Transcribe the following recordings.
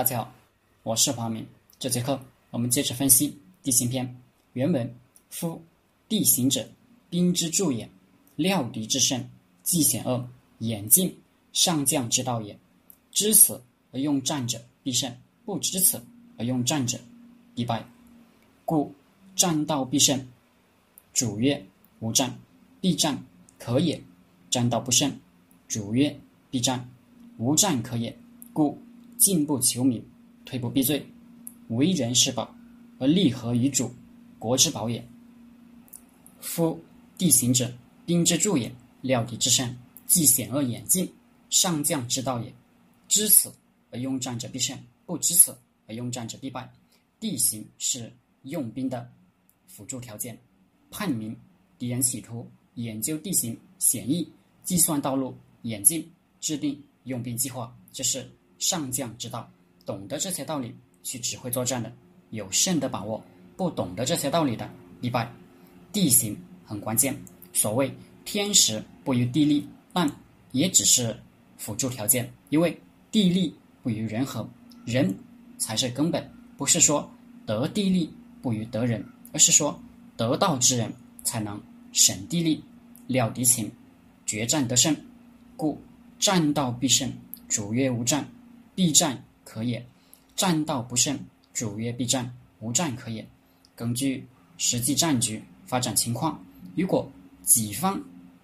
大家好，我是华明。这节课我们接着分析地形篇。原文：夫地形者，兵之助也，料敌之胜，计险恶，眼镜，上将之道也。知此而用战者，必胜；不知此而用战者，必败。故战道必胜。主曰：无战，必战可也；战道不胜。主曰：必战，无战可也。故进不求名，退不避罪，为人是宝，而利合于主，国之宝也。夫地形者，兵之助也，料敌之胜，计险恶眼镜，上将之道也。知此而用战者必胜，不知此而用战者必败。地形是用兵的辅助条件，判明敌人企图，研究地形险易，计算道路眼镜，制定用兵计划，这是。上将之道，懂得这些道理去指挥作战的，有胜的把握；不懂得这些道理的，必败。地形很关键，所谓天时不与地利，但也只是辅助条件。因为地利不与人和，人才是根本。不是说得地利不与得人，而是说得道之人才能省地利，料敌情，决战得胜。故战道必胜。主曰无战。必战可也，战道不胜，主曰必战，无战可也。根据实际战局发展情况，如果己方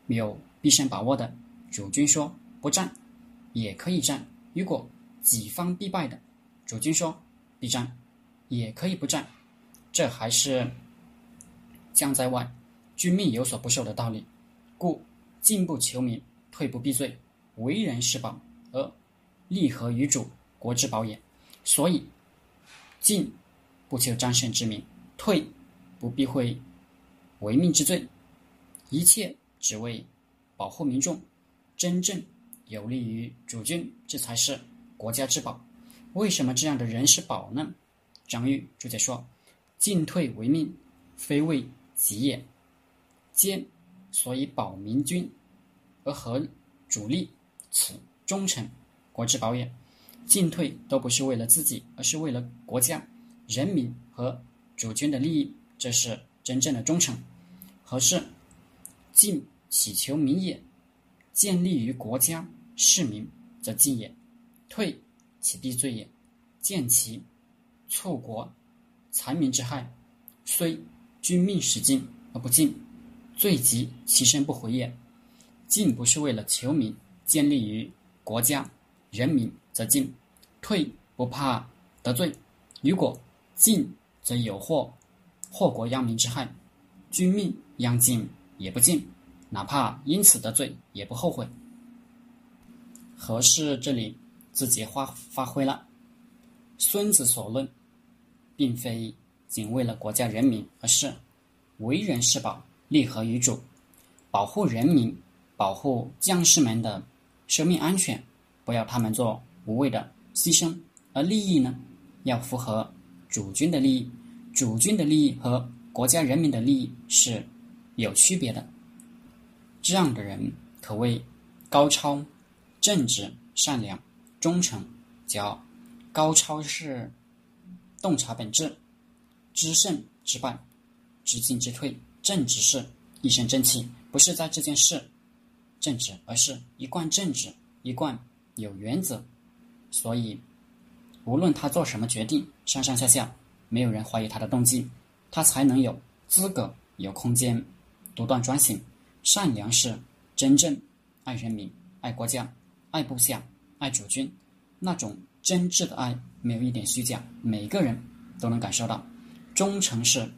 有必胜把握的，主君说不战，也可以战；如果己方必败的，主君说必战，也可以不战。这还是将在外，君命有所不受的道理。故进不求名，退不避罪，为人是宝，而。利合于主，国之宝也。所以，进不求战胜之名，退不避讳违命之罪，一切只为保护民众，真正有利于主君，这才是国家之宝。为什么这样的人是宝呢？张玉注解说：“进退为命，非为己也。兼所以保民君而合主力，此忠诚。”国之宝也，进退都不是为了自己，而是为了国家、人民和主君的利益，这是真正的忠诚。何事？进祈求民也，建立于国家市民，则进也；退其必罪也，见其错国残民之害，虽君命使进而不进，罪及其身不回也。进不是为了求名，建立于国家。人民则进，退不怕得罪；如果进，则有祸，祸国殃民之害。君命殃尽也不进，哪怕因此得罪，也不后悔。何事这里自己发发挥了？孙子所论，并非仅为了国家人民，而是为人是宝，利合于主，保护人民，保护将士们的生命安全。不要他们做无谓的牺牲，而利益呢，要符合主君的利益。主君的利益和国家人民的利益是有区别的。这样的人可谓高超、正直、善良、忠诚。骄傲高超是洞察本质，知胜知败，知进知退；正直是一身正气，不是在这件事正直，而是一贯正直，一贯。有原则，所以无论他做什么决定，上上下下没有人怀疑他的动机，他才能有资格、有空间独断专行。善良是真正爱人民、爱国家、爱部下、爱主君，那种真挚的爱，没有一点虚假，每个人都能感受到。忠诚是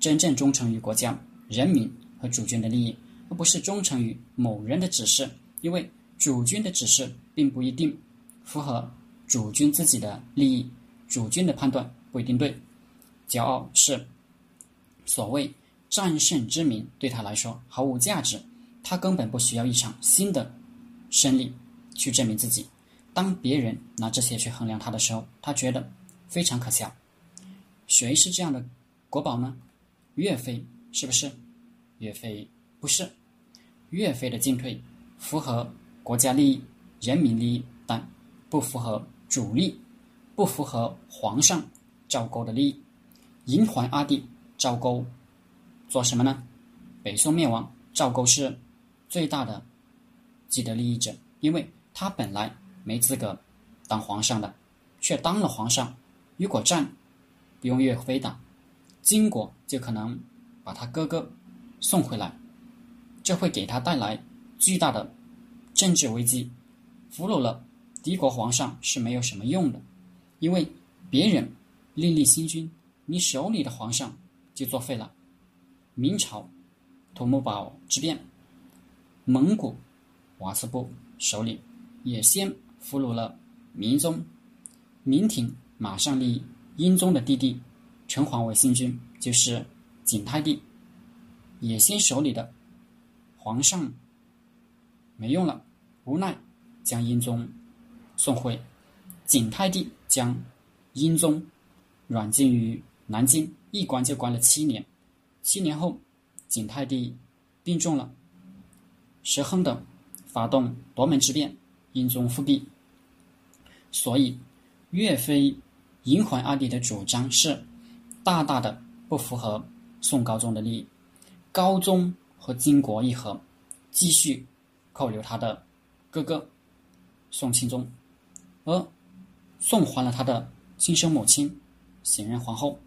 真正忠诚于国家、人民和主君的利益，而不是忠诚于某人的指示，因为。主君的指示并不一定符合主君自己的利益，主君的判断不一定对。骄傲是所谓战胜之名，对他来说毫无价值，他根本不需要一场新的胜利去证明自己。当别人拿这些去衡量他的时候，他觉得非常可笑。谁是这样的国宝呢？岳飞是不是？岳飞不是。岳飞的进退符合。国家利益、人民利益，但不符合主力。不符合皇上赵构的利益。银环阿帝赵构做什么呢？北宋灭亡，赵构是最大的既得利益者，因为他本来没资格当皇上的，却当了皇上。如果战不用岳飞打，金国就可能把他哥哥送回来，这会给他带来巨大的政治危机。俘虏了敌国皇上是没有什么用的，因为别人另立新君，你手里的皇上就作废了。明朝土木堡之变，蒙古瓦剌部首领也先俘虏了明宗，明廷马上立英宗的弟弟陈皇为新君，就是景泰帝。也先手里的皇上没用了，无奈。将英宗送回，景泰帝将英宗软禁于南京，一关就关了七年。七年后，景泰帝病重了，石亨等发动夺门之变，英宗复辟。所以，岳飞、嬴桓二帝的主张是大大的不符合宋高宗的利益。高宗和金国议和，继续扣留他的哥哥。宋钦宗，而宋还了他的亲生母亲，显仁皇后。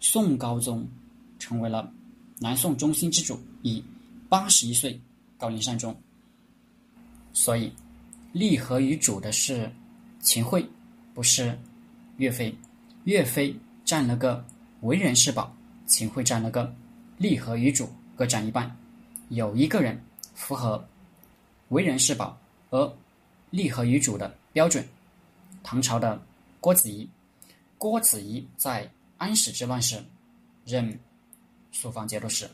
宋高宗成为了南宋中兴之主，以八十一岁高龄善终。所以，立和于主的是秦桧，不是岳飞。岳飞占了个为人是宝，秦桧占了个立和于主，各占一半。有一个人符合为人是宝，而。立和于主的标准，唐朝的郭子仪。郭子仪在安史之乱时任朔方节度使，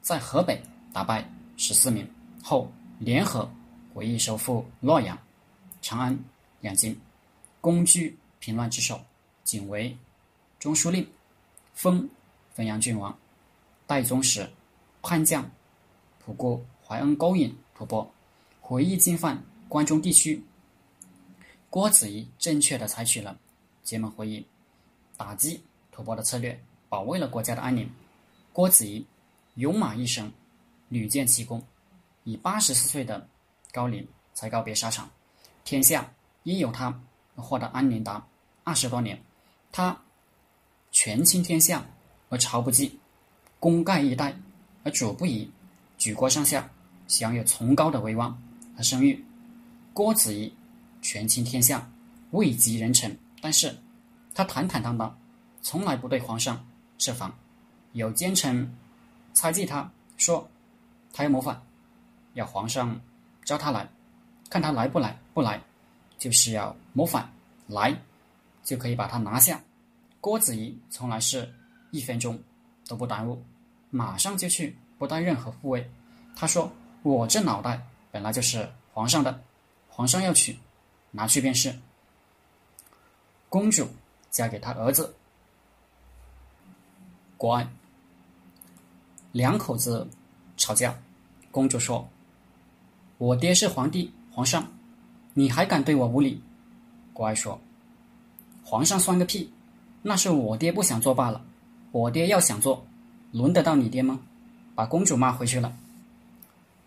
在河北打败十四名后，联合回忆收复洛阳、长安两京，攻居平乱之首，仅为中书令，封汾阳郡王。代宗时，叛将吐蕃怀恩勾引吐蕃，回忆进犯。关中地区，郭子仪正确的采取了结盟会议、打击吐蕃的策略，保卫了国家的安宁。郭子仪勇马一生，屡建奇功，以八十四岁的高龄才告别沙场，天下因有他而获得安宁达二十多年。他权倾天下而朝不忌，功盖一代而主不疑，举国上下享有崇高的威望和声誉。郭子仪权倾天下，位极人臣，但是他坦坦荡荡，从来不对皇上设防。有奸臣猜忌他，说他要谋反，要皇上召他来，看他来不来。不来，就是要谋反；来，就可以把他拿下。郭子仪从来是一分钟都不耽误，马上就去，不带任何护卫。他说：“我这脑袋本来就是皇上的。”皇上要娶，拿去便是。公主嫁给他儿子。国外，两口子吵架，公主说：“我爹是皇帝，皇上，你还敢对我无礼？”国外说：“皇上算个屁，那是我爹不想做罢了。我爹要想做，轮得到你爹吗？”把公主骂回去了。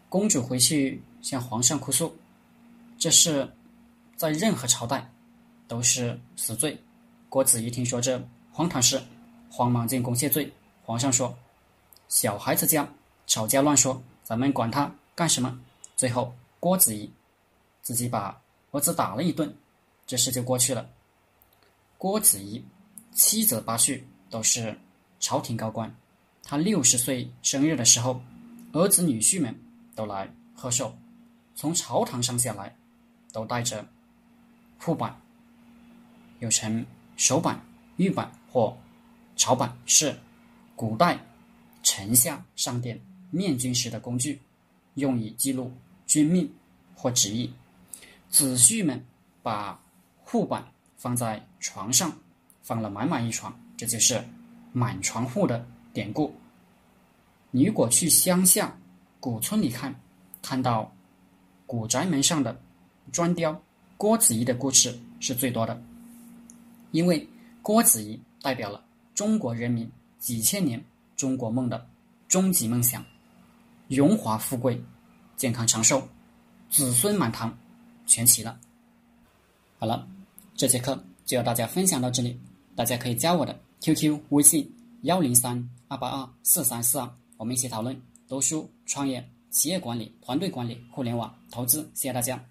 公主回去向皇上哭诉。这是在任何朝代都是死罪。郭子仪听说这荒唐事，慌忙进宫谢罪。皇上说：“小孩子家吵架乱说，咱们管他干什么？”最后，郭子仪自己把儿子打了一顿，这事就过去了。郭子仪七子八婿都是朝廷高官，他六十岁生日的时候，儿子女婿们都来贺寿，从朝堂上下来。都带着护板，又称手板、玉板或朝板，是古代臣下上殿面君时的工具，用以记录君命或旨意。子婿们把护板放在床上，放了满满一床，这就是满床户的典故。你如果去乡下古村里看，看到古宅门上的。砖雕，郭子仪的故事是最多的。因为郭子仪代表了中国人民几千年中国梦的终极梦想：荣华富贵、健康长寿、子孙满堂，全齐了。好了，这节课就要大家分享到这里，大家可以加我的 QQ 微信幺零三二八二四三四二，我们一起讨论读书、创业、企业管理、团队管理、互联网投资。谢谢大家。